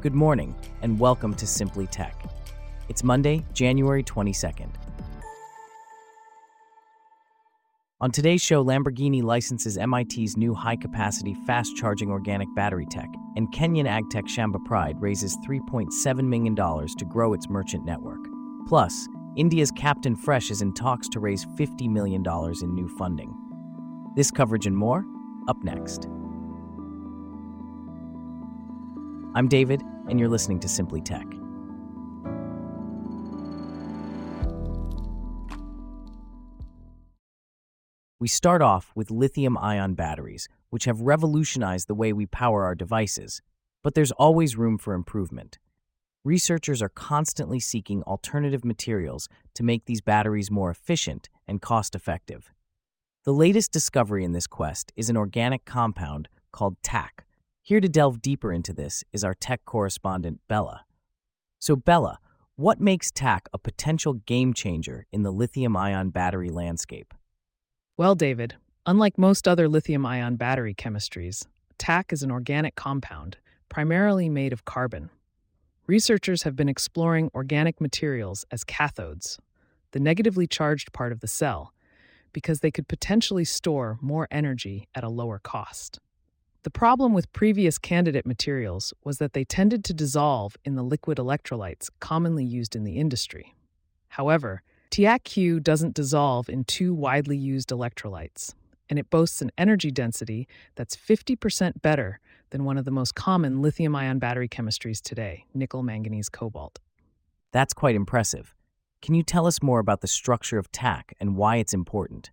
Good morning, and welcome to Simply Tech. It's Monday, January 22nd. On today's show, Lamborghini licenses MIT's new high capacity, fast charging organic battery tech, and Kenyan agtech Shamba Pride raises $3.7 million to grow its merchant network. Plus, India's Captain Fresh is in talks to raise $50 million in new funding. This coverage and more, up next. I'm David, and you're listening to Simply Tech. We start off with lithium ion batteries, which have revolutionized the way we power our devices, but there's always room for improvement. Researchers are constantly seeking alternative materials to make these batteries more efficient and cost effective. The latest discovery in this quest is an organic compound called TAC, here to delve deeper into this is our tech correspondent, Bella. So, Bella, what makes TAC a potential game changer in the lithium ion battery landscape? Well, David, unlike most other lithium ion battery chemistries, TAC is an organic compound, primarily made of carbon. Researchers have been exploring organic materials as cathodes, the negatively charged part of the cell, because they could potentially store more energy at a lower cost. The problem with previous candidate materials was that they tended to dissolve in the liquid electrolytes commonly used in the industry. However, TACQ doesn't dissolve in two widely used electrolytes, and it boasts an energy density that's 50% better than one of the most common lithium ion battery chemistries today, nickel manganese cobalt. That's quite impressive. Can you tell us more about the structure of TAC and why it's important?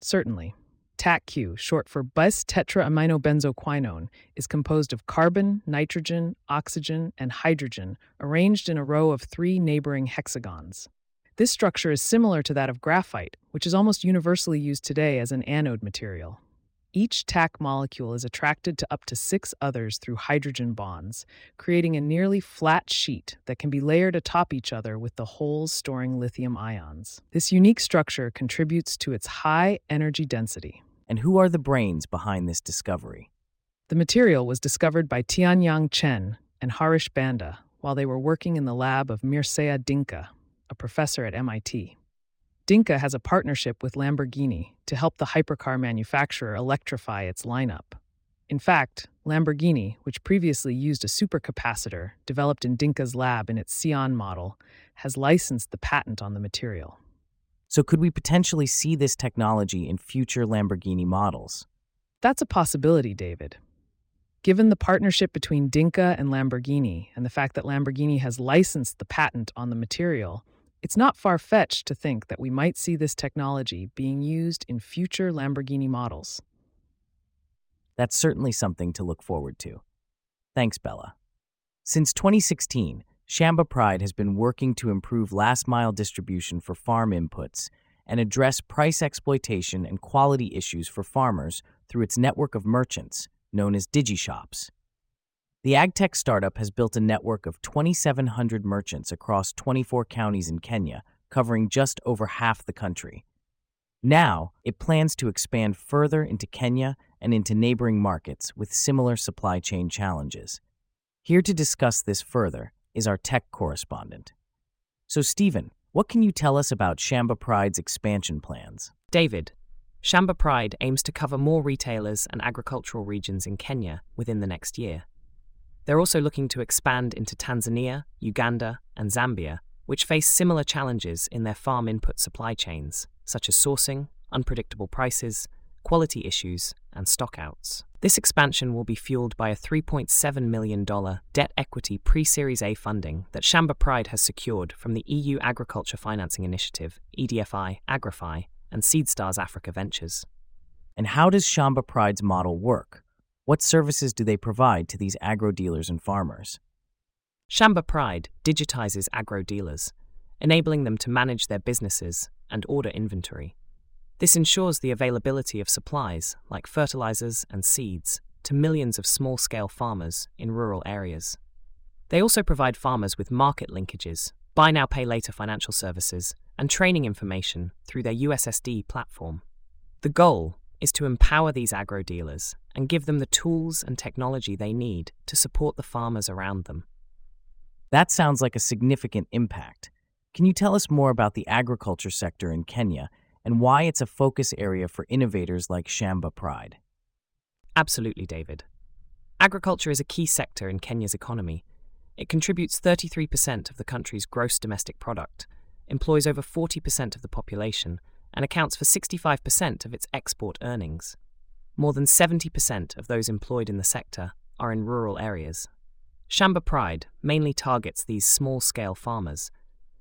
Certainly. TACQ, short for bis tetraaminobenzoquinone, is composed of carbon, nitrogen, oxygen, and hydrogen arranged in a row of three neighboring hexagons. This structure is similar to that of graphite, which is almost universally used today as an anode material. Each TAC molecule is attracted to up to six others through hydrogen bonds, creating a nearly flat sheet that can be layered atop each other with the holes storing lithium ions. This unique structure contributes to its high energy density. And who are the brains behind this discovery? The material was discovered by Tianyang Chen and Harish Banda while they were working in the lab of Mircea Dincă, a professor at MIT. Dincă has a partnership with Lamborghini to help the hypercar manufacturer electrify its lineup. In fact, Lamborghini, which previously used a supercapacitor developed in Dincă's lab in its Sián model, has licensed the patent on the material. So, could we potentially see this technology in future Lamborghini models? That's a possibility, David. Given the partnership between Dincă and Lamborghini and the fact that Lamborghini has licensed the patent on the material, it's not far fetched to think that we might see this technology being used in future Lamborghini models. That's certainly something to look forward to. Thanks, Bella. Since 2016, Shamba Pride has been working to improve last mile distribution for farm inputs and address price exploitation and quality issues for farmers through its network of merchants, known as DigiShops. The AgTech startup has built a network of 2,700 merchants across 24 counties in Kenya, covering just over half the country. Now, it plans to expand further into Kenya and into neighboring markets with similar supply chain challenges. Here to discuss this further is our tech correspondent. So, Stephen, what can you tell us about Shamba Pride's expansion plans? David, Shamba Pride aims to cover more retailers and agricultural regions in Kenya within the next year. They're also looking to expand into Tanzania, Uganda, and Zambia, which face similar challenges in their farm input supply chains, such as sourcing, unpredictable prices, quality issues, and stockouts. This expansion will be fueled by a $3.7 million debt equity pre Series A funding that Shamba Pride has secured from the EU Agriculture Financing Initiative, EDFI, AgriFi, and Seedstars Africa Ventures. And how does Shamba Pride's model work? What services do they provide to these agro dealers and farmers? Shamba Pride digitizes agro dealers, enabling them to manage their businesses and order inventory this ensures the availability of supplies, like fertilizers and seeds, to millions of small scale farmers in rural areas. They also provide farmers with market linkages, buy now, pay later financial services, and training information through their USSD platform. The goal is to empower these agro dealers and give them the tools and technology they need to support the farmers around them. That sounds like a significant impact. Can you tell us more about the agriculture sector in Kenya and why it's a focus area for innovators like Shamba Pride? Absolutely, David. Agriculture is a key sector in Kenya's economy. It contributes 33% of the country's gross domestic product, employs over 40% of the population, and accounts for 65% of its export earnings. More than 70% of those employed in the sector are in rural areas. Shamba Pride mainly targets these small scale farmers.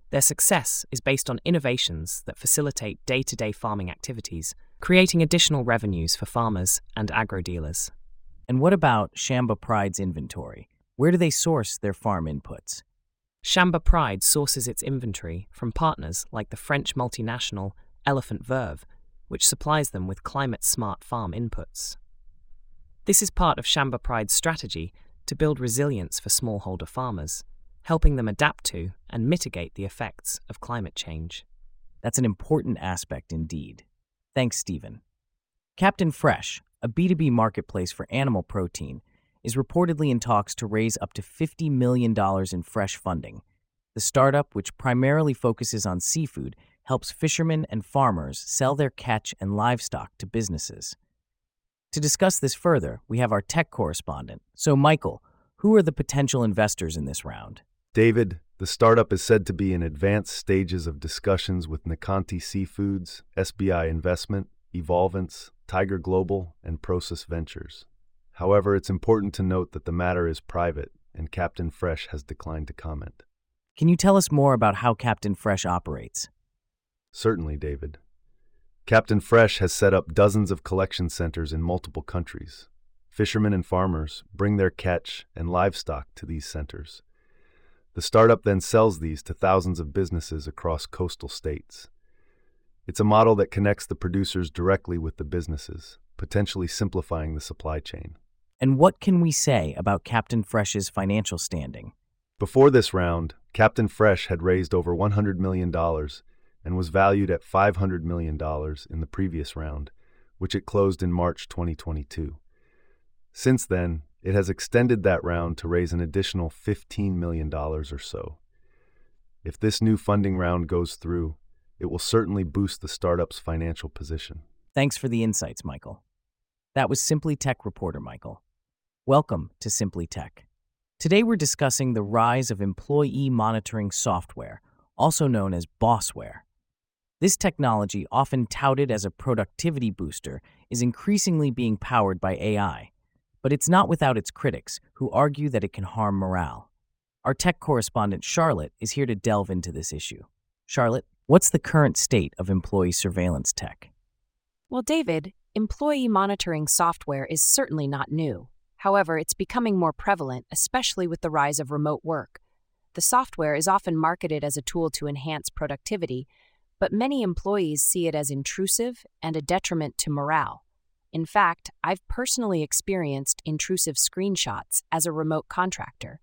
Their success is based on innovations that facilitate day to day farming activities, creating additional revenues for farmers and agro dealers. And what about Shamba Pride's inventory? Where do they source their farm inputs? Shamba Pride sources its inventory from partners like the French multinational Elephant Vert, which supplies them with climate smart farm inputs. This is part of Shamba Pride's strategy to build resilience for smallholder farmers, helping them adapt to and mitigate the effects of climate change. That's an important aspect indeed. Thanks, Stephen. Captain Fresh, a B2B marketplace for animal protein, is reportedly in talks to raise up to $50 million in fresh funding. The startup, which primarily focuses on seafood, helps fishermen and farmers sell their catch and livestock to businesses. To discuss this further, we have our tech correspondent. So, Michael, who are the potential investors in this round? David, the startup is said to be in advanced stages of discussions with Nekkanti Seafoods, SBI Investment, Evolvence, Tiger Global, and Prosus Ventures. However, it's important to note that the matter is private, and Captain Fresh has declined to comment. Can you tell us more about how Captain Fresh operates? Certainly, David. Captain Fresh has set up dozens of collection centers in multiple countries. Fishermen and farmers bring their catch and livestock to these centers. The startup then sells these to thousands of businesses across coastal states. It's a model that connects the producers directly with the businesses, potentially simplifying the supply chain. And what can we say about Captain Fresh's financial standing? Before this round, Captain Fresh had raised over $100 million and was valued at $500 million in the previous round, which it closed in March 2022. Since then, it has extended that round to raise an additional $15 million or so. If this new funding round goes through, it will certainly boost the startup's financial position. Thanks for the insights, Michael. That was Simply Tech reporter Michael. Welcome to Simply Tech. Today we're discussing the rise of employee monitoring software, also known as Bossware. This technology, often touted as a productivity booster, is increasingly being powered by AI. But it's not without its critics, who argue that it can harm morale. Our tech correspondent, Charlotte, is here to delve into this issue. Charlotte, what's the current state of employee surveillance tech? Well, David, employee monitoring software is certainly not new. However, it's becoming more prevalent, especially with the rise of remote work. The software is often marketed as a tool to enhance productivity, but many employees see it as intrusive and a detriment to morale. In fact, I've personally experienced intrusive screenshots as a remote contractor,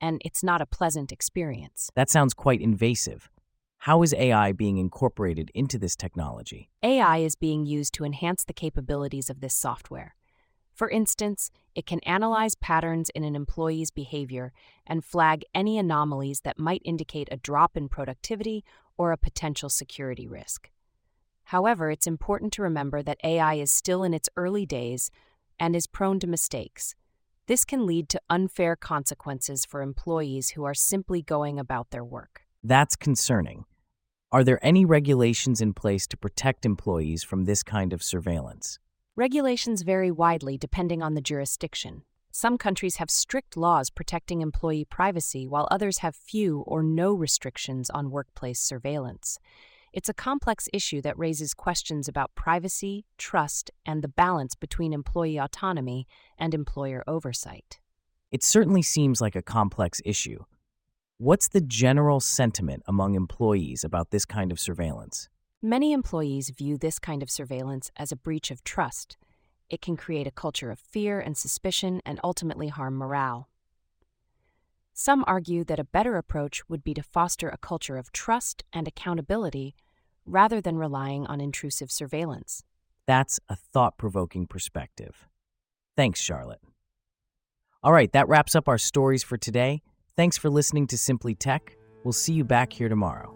and it's not a pleasant experience. That sounds quite invasive. How is AI being incorporated into this technology? AI is being used to enhance the capabilities of this software. For instance, it can analyze patterns in an employee's behavior and flag any anomalies that might indicate a drop in productivity or a potential security risk. However, it's important to remember that AI is still in its early days and is prone to mistakes. This can lead to unfair consequences for employees who are simply going about their work. That's concerning. Are there any regulations in place to protect employees from this kind of surveillance? Regulations vary widely depending on the jurisdiction. Some countries have strict laws protecting employee privacy, while others have few or no restrictions on workplace surveillance. It's a complex issue that raises questions about privacy, trust, and the balance between employee autonomy and employer oversight. It certainly seems like a complex issue. What's the general sentiment among employees about this kind of surveillance? Many employees view this kind of surveillance as a breach of trust. It can create a culture of fear and suspicion and ultimately harm morale. Some argue that a better approach would be to foster a culture of trust and accountability rather than relying on intrusive surveillance. That's a thought provoking perspective. Thanks, Charlotte. All right, that wraps up our stories for today. Thanks for listening to Simply Tech. We'll see you back here tomorrow.